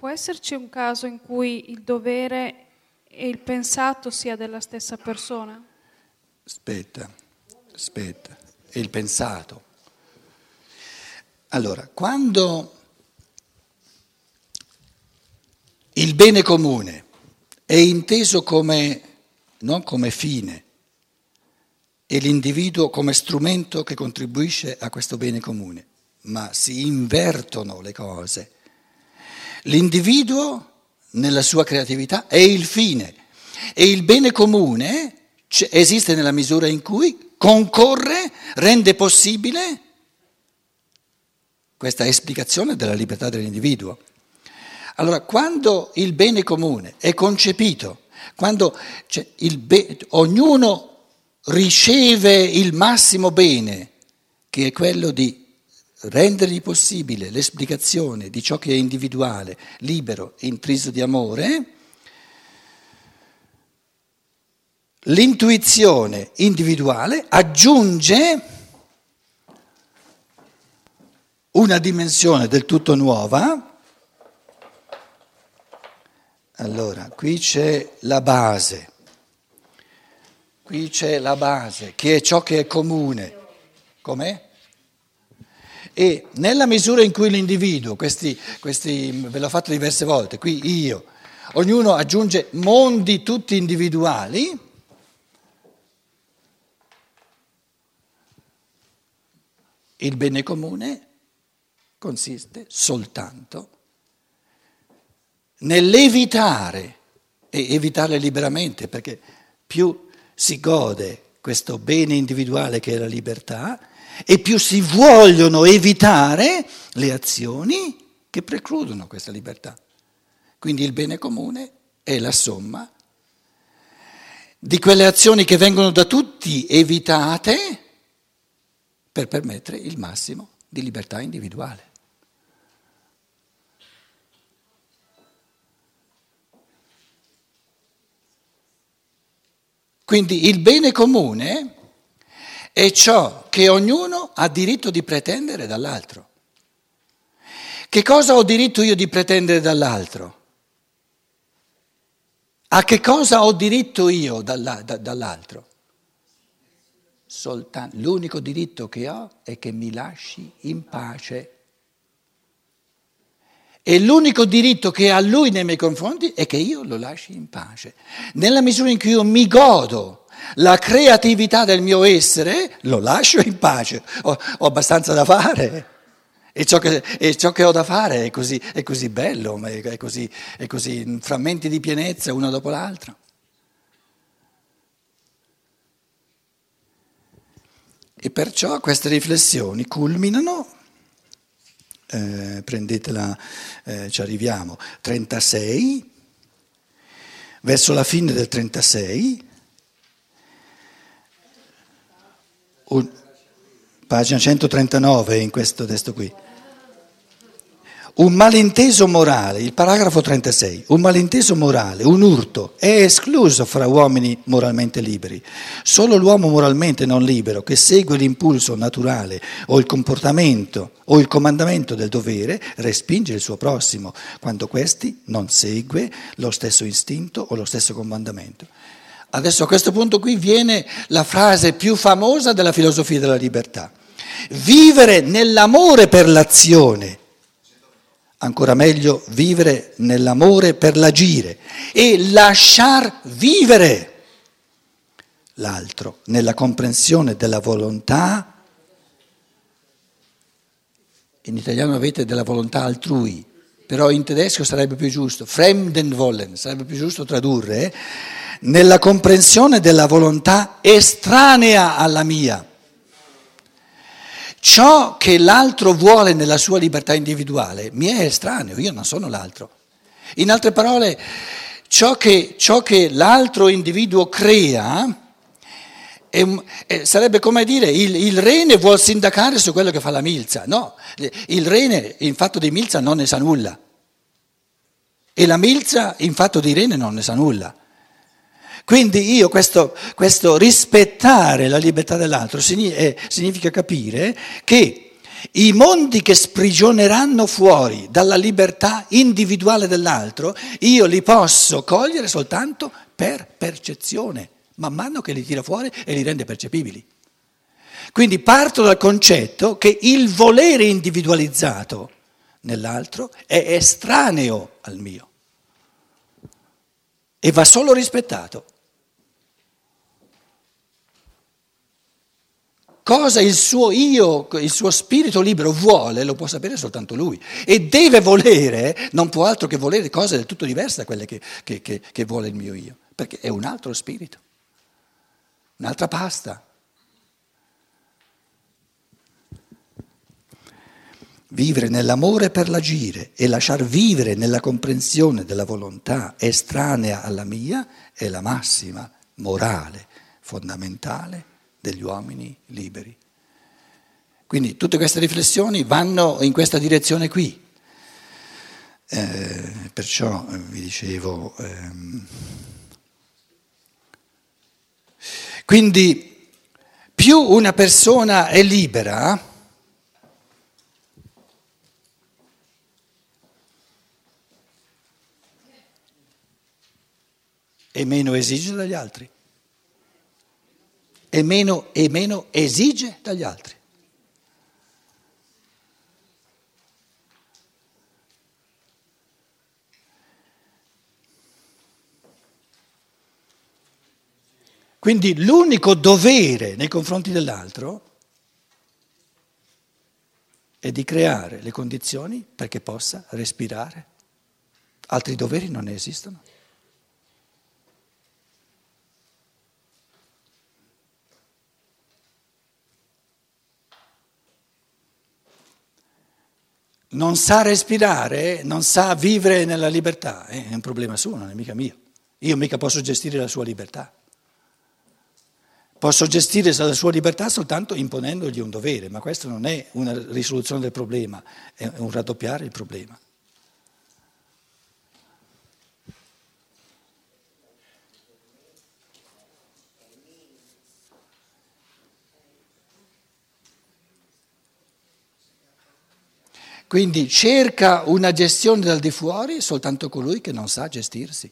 Può esserci un caso in cui il dovere e il pensato sia della stessa persona? Aspetta, aspetta, è il pensato. Allora, quando il bene comune è inteso come, non come fine, e l'individuo come strumento che contribuisce a questo bene comune, ma si invertono le cose. L'individuo nella sua creatività è il fine e il bene comune esiste nella misura in cui concorre, rende possibile questa esplicazione della libertà dell'individuo. Allora, quando il bene comune è concepito, quando cioè, be- ognuno riceve il massimo bene, che è quello di rendergli possibile l'esplicazione di ciò che è individuale, libero intriso di amore, l'intuizione individuale aggiunge una dimensione del tutto nuova. Allora, qui c'è la base Qui c'è la base, che è ciò che è comune. Com'è? E nella misura in cui l'individuo, questi, questi, ve l'ho fatto diverse volte, qui io, ognuno aggiunge mondi tutti individuali, il bene comune consiste soltanto nell'evitare, e evitare liberamente, perché più si gode questo bene individuale che è la libertà e più si vogliono evitare le azioni che precludono questa libertà. Quindi il bene comune è la somma di quelle azioni che vengono da tutti evitate per permettere il massimo di libertà individuale. Quindi il bene comune è ciò che ognuno ha diritto di pretendere dall'altro. Che cosa ho diritto io di pretendere dall'altro? A che cosa ho diritto io dall'altro? Soltanto, l'unico diritto che ho è che mi lasci in pace. E l'unico diritto che ha lui nei miei confronti è che io lo lasci in pace. Nella misura in cui io mi godo la creatività del mio essere, lo lascio in pace. Ho, ho abbastanza da fare. E ciò, che, e ciò che, ho da fare è così, è così bello, è così, è così frammenti di pienezza uno dopo l'altro. E perciò queste riflessioni culminano eh, prendetela, eh, ci arriviamo, 36, verso la fine del 36, un, pagina 139 in questo testo qui. Un malinteso morale, il paragrafo 36, un malinteso morale, un urto, è escluso fra uomini moralmente liberi. Solo l'uomo moralmente non libero, che segue l'impulso naturale o il comportamento o il comandamento del dovere, respinge il suo prossimo, quando questi non segue lo stesso istinto o lo stesso comandamento. Adesso a questo punto qui viene la frase più famosa della filosofia della libertà. Vivere nell'amore per l'azione ancora meglio vivere nell'amore per l'agire e lasciar vivere l'altro nella comprensione della volontà. In italiano avete della volontà altrui, però in tedesco sarebbe più giusto, Fremdenwollen, sarebbe più giusto tradurre, eh? Nella comprensione della volontà estranea alla mia. Ciò che l'altro vuole nella sua libertà individuale mi è estraneo, io non sono l'altro. In altre parole, ciò che, ciò che l'altro individuo crea è, è, sarebbe come dire il, il, rene vuol sindacare su quello che fa la milza. No, il rene in fatto di milza non ne sa nulla. E la milza in fatto di rene non ne sa nulla. Quindi io questo, questo rispettare la libertà dell'altro significa capire che I mondi che sprigioneranno fuori dalla libertà individuale dell'altro, io li posso cogliere soltanto per percezione, man mano che li tira fuori e li rende percepibili. Quindi parto dal concetto che il volere individualizzato nell'altro è estraneo al mio e va solo rispettato. Cosa il suo io, il suo spirito libero vuole, lo può sapere soltanto lui. E deve volere, non può altro che volere cose del tutto diverse da quelle che, che, che, che vuole il mio io, perché è un altro spirito, un'altra pasta. Vivere nell'amore per l'agire e lasciar vivere nella comprensione della volontà estranea alla mia è la massima morale fondamentale degli uomini liberi. Quindi tutte queste riflessioni vanno in questa direzione qui. Eh, perciò eh, vi dicevo, ehm, quindi più una persona è libera, e meno esige dagli altri. E meno, e meno esige dagli altri. Quindi l'unico dovere nei confronti dell'altro è di creare le condizioni perché possa respirare. Altri doveri non esistono. Non sa respirare, non sa vivere nella libertà, eh, è un problema suo, non è mica mio. Io mica posso gestire la sua libertà. Posso gestire la sua libertà soltanto imponendogli un dovere, ma questo non è una risoluzione del problema, è un raddoppiare il problema. Quindi cerca una gestione dal di fuori soltanto colui che non sa gestirsi.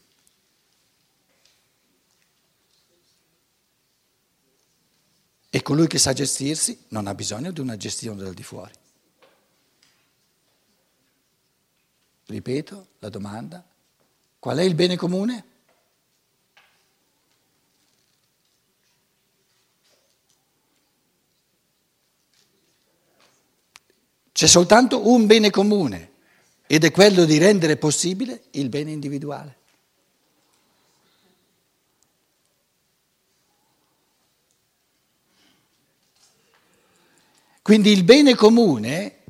E colui che sa gestirsi non ha bisogno di una gestione dal di fuori. Ripeto la domanda, qual è il bene comune? C'è soltanto un bene comune ed è quello di rendere possibile il bene individuale. Quindi il bene comune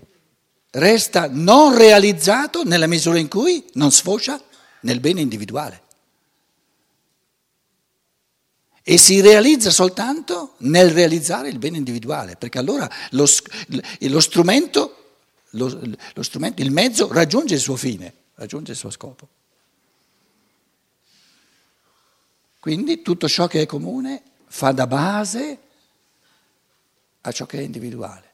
resta non realizzato nella misura in cui non sfocia nel bene individuale. E si realizza soltanto nel realizzare il bene individuale, perché allora lo, lo strumento lo, lo strumento, il mezzo raggiunge il suo fine, raggiunge il suo scopo. Quindi tutto ciò che è comune fa da base a ciò che è individuale.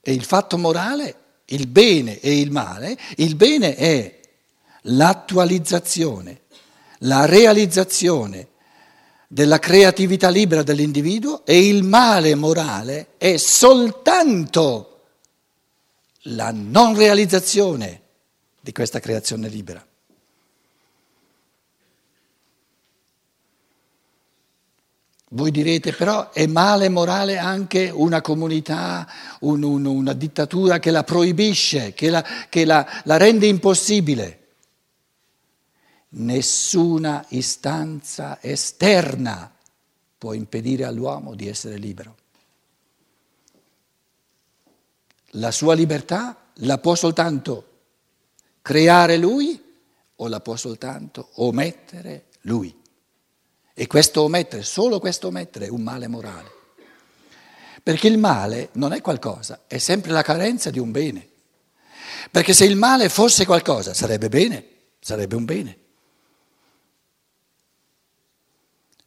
E il fatto morale, il bene e il male, il bene è l'attualizzazione, la realizzazione della creatività libera dell'individuo e il male morale è soltanto la non realizzazione di questa creazione libera. Voi direte però è male morale anche una comunità, un, un, una dittatura che la proibisce, che, la, che la, la rende impossibile. Nessuna istanza esterna può impedire all'uomo di essere libero. La sua libertà la può soltanto creare lui o la può soltanto omettere lui. E questo omettere, solo questo omettere è un male morale. Perché il male non è qualcosa, è sempre la carenza di un bene. Perché se il male fosse qualcosa sarebbe bene, sarebbe un bene.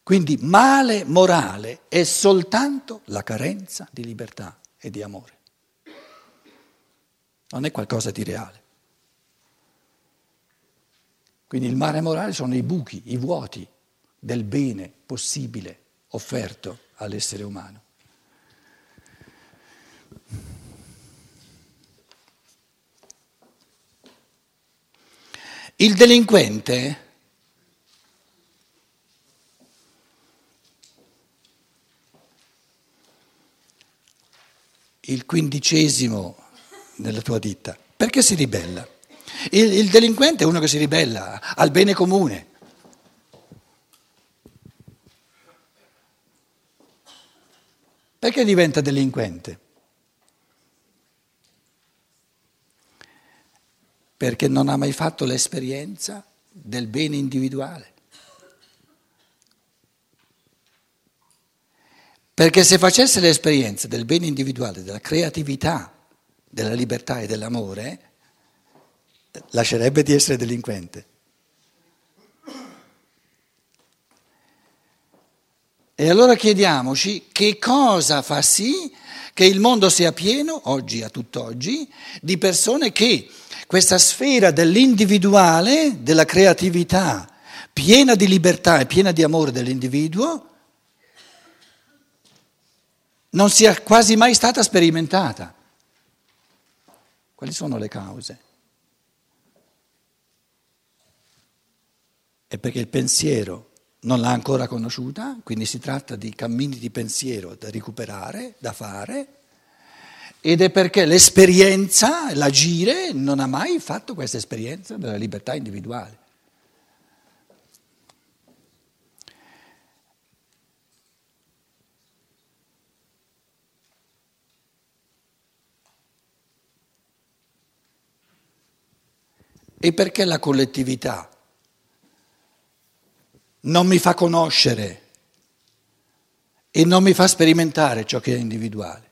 Quindi male morale è soltanto la carenza di libertà e di amore. Non è qualcosa di reale. Quindi il mare morale sono i buchi, i vuoti del bene possibile offerto all'essere umano. Il delinquente il quindicesimo nella tua ditta, perché si ribella? Il, il delinquente è uno che si ribella al bene comune. Perché diventa delinquente? Perché non ha mai fatto l'esperienza del bene individuale. Perché se facesse l'esperienza del bene individuale, della creatività, della libertà e dell'amore, lascerebbe di essere delinquente. E allora chiediamoci che cosa fa sì che il mondo sia pieno, oggi a tutt'oggi, di persone che questa sfera dell'individuale, della creatività, piena di libertà e piena di amore dell'individuo, non sia quasi mai stata sperimentata. Quali sono le cause? È perché il pensiero non l'ha ancora conosciuta, quindi si tratta di cammini di pensiero da recuperare, da fare, ed è perché l'esperienza, l'agire, non ha mai fatto questa esperienza della libertà individuale. E perché la collettività non mi fa conoscere e non mi fa sperimentare ciò che è individuale.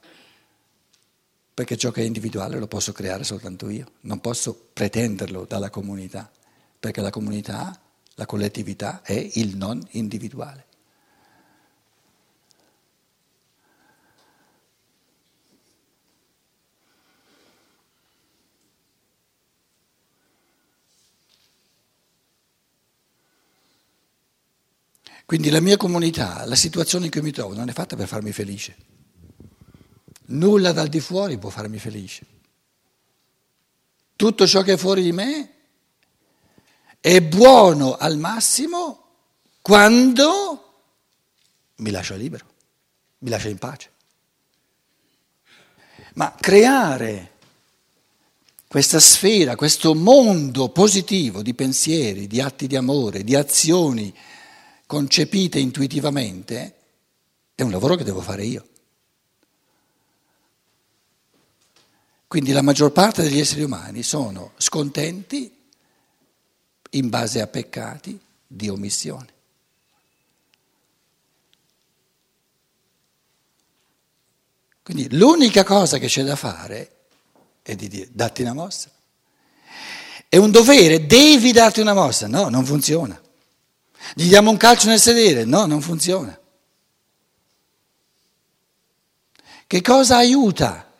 Perché ciò che è individuale lo posso creare soltanto io, non posso pretenderlo dalla comunità, perché la comunità, la collettività è il non individuale. Quindi la mia comunità, la situazione in cui mi trovo, non è fatta per farmi felice. Nulla dal di fuori può farmi felice. Tutto ciò che è fuori di me è buono al massimo quando mi lascia libero, mi lascia in pace. Ma creare questa sfera, questo mondo positivo di pensieri, di atti di amore, di azioni, concepite intuitivamente, è un lavoro che devo fare io. Quindi la maggior parte degli esseri umani sono scontenti in base a peccati di omissione. Quindi l'unica cosa che c'è da fare è di dire datti una mossa. È un dovere, devi darti una mossa. No, non funziona. Gli diamo un calcio nel sedere? No, non funziona. Che cosa aiuta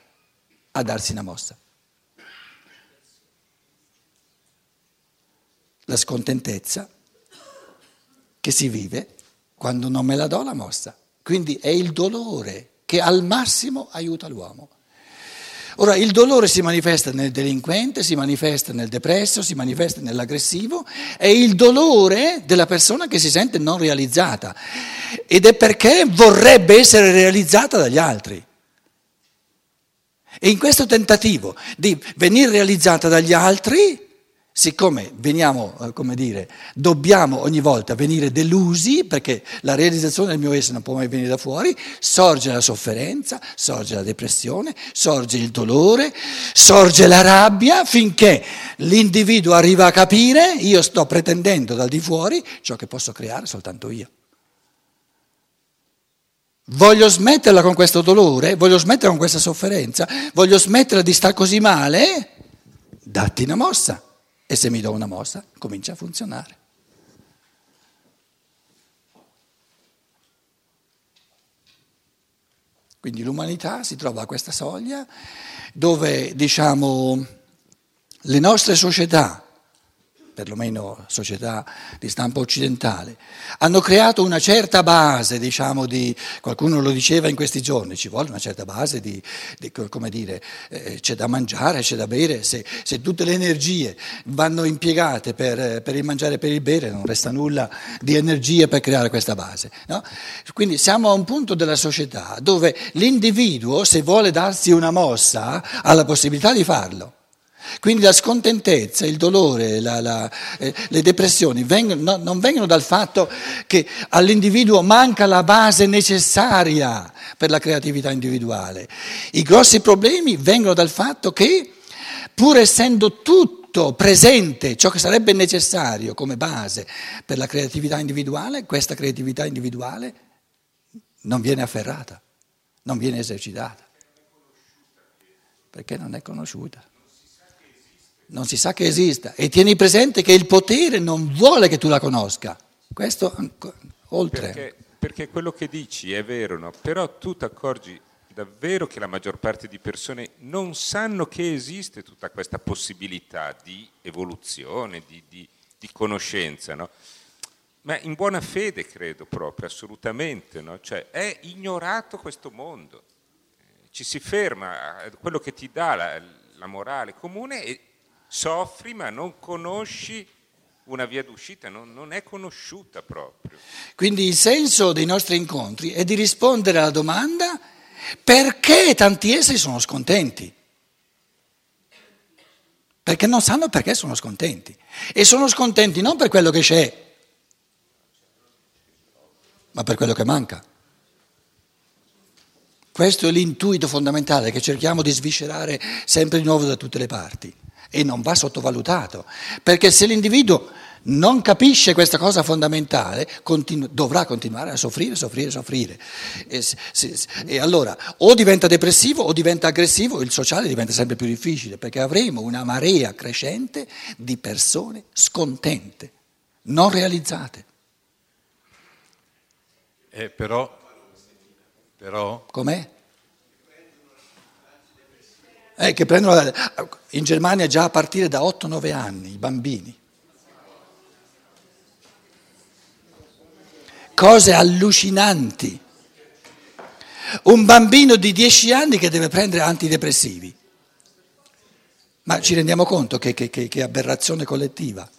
a darsi una mossa? La scontentezza che si vive quando non me la do la mossa. Quindi è il dolore che al massimo aiuta l'uomo. Ora, il dolore si manifesta nel delinquente, si manifesta nel depresso, si manifesta nell'aggressivo, è il dolore della persona che si sente non realizzata ed è perché vorrebbe essere realizzata dagli altri. E in questo tentativo di venire realizzata dagli altri, Siccome veniamo, eh, come dire, dobbiamo ogni volta venire delusi perché la realizzazione del mio essere non può mai venire da fuori, sorge la sofferenza, sorge la depressione, sorge il dolore, sorge la rabbia finché l'individuo arriva a capire io sto pretendendo dal di fuori ciò che posso creare soltanto io. Voglio smetterla con questo dolore, voglio smetterla con questa sofferenza, voglio smetterla di star così male, datti una mossa. E se mi do una mossa, comincia a funzionare. Quindi l'umanità si trova a questa soglia dove, diciamo, le nostre società perlomeno società di stampo occidentale, hanno creato una certa base, diciamo, di, qualcuno lo diceva in questi giorni, ci vuole una certa base di, di come dire, eh, c'è da mangiare, c'è da bere, se, se tutte le energie vanno impiegate per, per, il mangiare e per il bere non resta nulla di energie per creare questa base. No? Quindi siamo a un punto della società dove l'individuo, se vuole darsi una mossa, ha la possibilità di farlo. Quindi la scontentezza, il dolore, la, la, eh, le depressioni vengono, no, non vengono dal fatto che all'individuo manca la base necessaria per la creatività individuale. I grossi problemi vengono dal fatto che, pur essendo tutto presente, ciò che sarebbe necessario come base per la creatività individuale, questa creatività individuale non viene afferrata, non viene esercitata, perché non è conosciuta non si sa che esista e tieni presente che il potere non vuole che tu la conosca. Questo oltre. Perché, perché quello che dici è vero, no? però tu ti accorgi davvero che la maggior parte di persone non sanno che esiste tutta questa possibilità di evoluzione, di, di, di conoscenza. No? Ma in buona fede credo proprio, assolutamente. No? Cioè, è ignorato questo mondo. Ci si ferma a quello che ti dà la, la morale comune e soffri ma non conosci una via d'uscita, non, non, è conosciuta proprio. Quindi il senso dei nostri incontri è di rispondere alla domanda perché tanti esseri sono scontenti. Perché non sanno perché sono scontenti. E sono scontenti non per quello che c'è, ma per quello che manca. Questo è l'intuito fondamentale che cerchiamo di sviscerare sempre di nuovo da tutte le parti e non va sottovalutato, perché se l'individuo non capisce questa cosa fondamentale, continu- dovrà continuare a soffrire, soffrire, soffrire. E, se, se, e, allora o diventa depressivo o diventa aggressivo, il sociale diventa sempre più difficile, perché avremo una marea crescente di persone scontente, non realizzate. Eh, però, però... Com'è? Eh, che prendono la, in Germania già a partire da 8-9 anni, i bambini. Cose allucinanti. Un bambino di 10 anni che deve prendere antidepressivi. Ma ci rendiamo conto che, che, che, che aberrazione collettiva?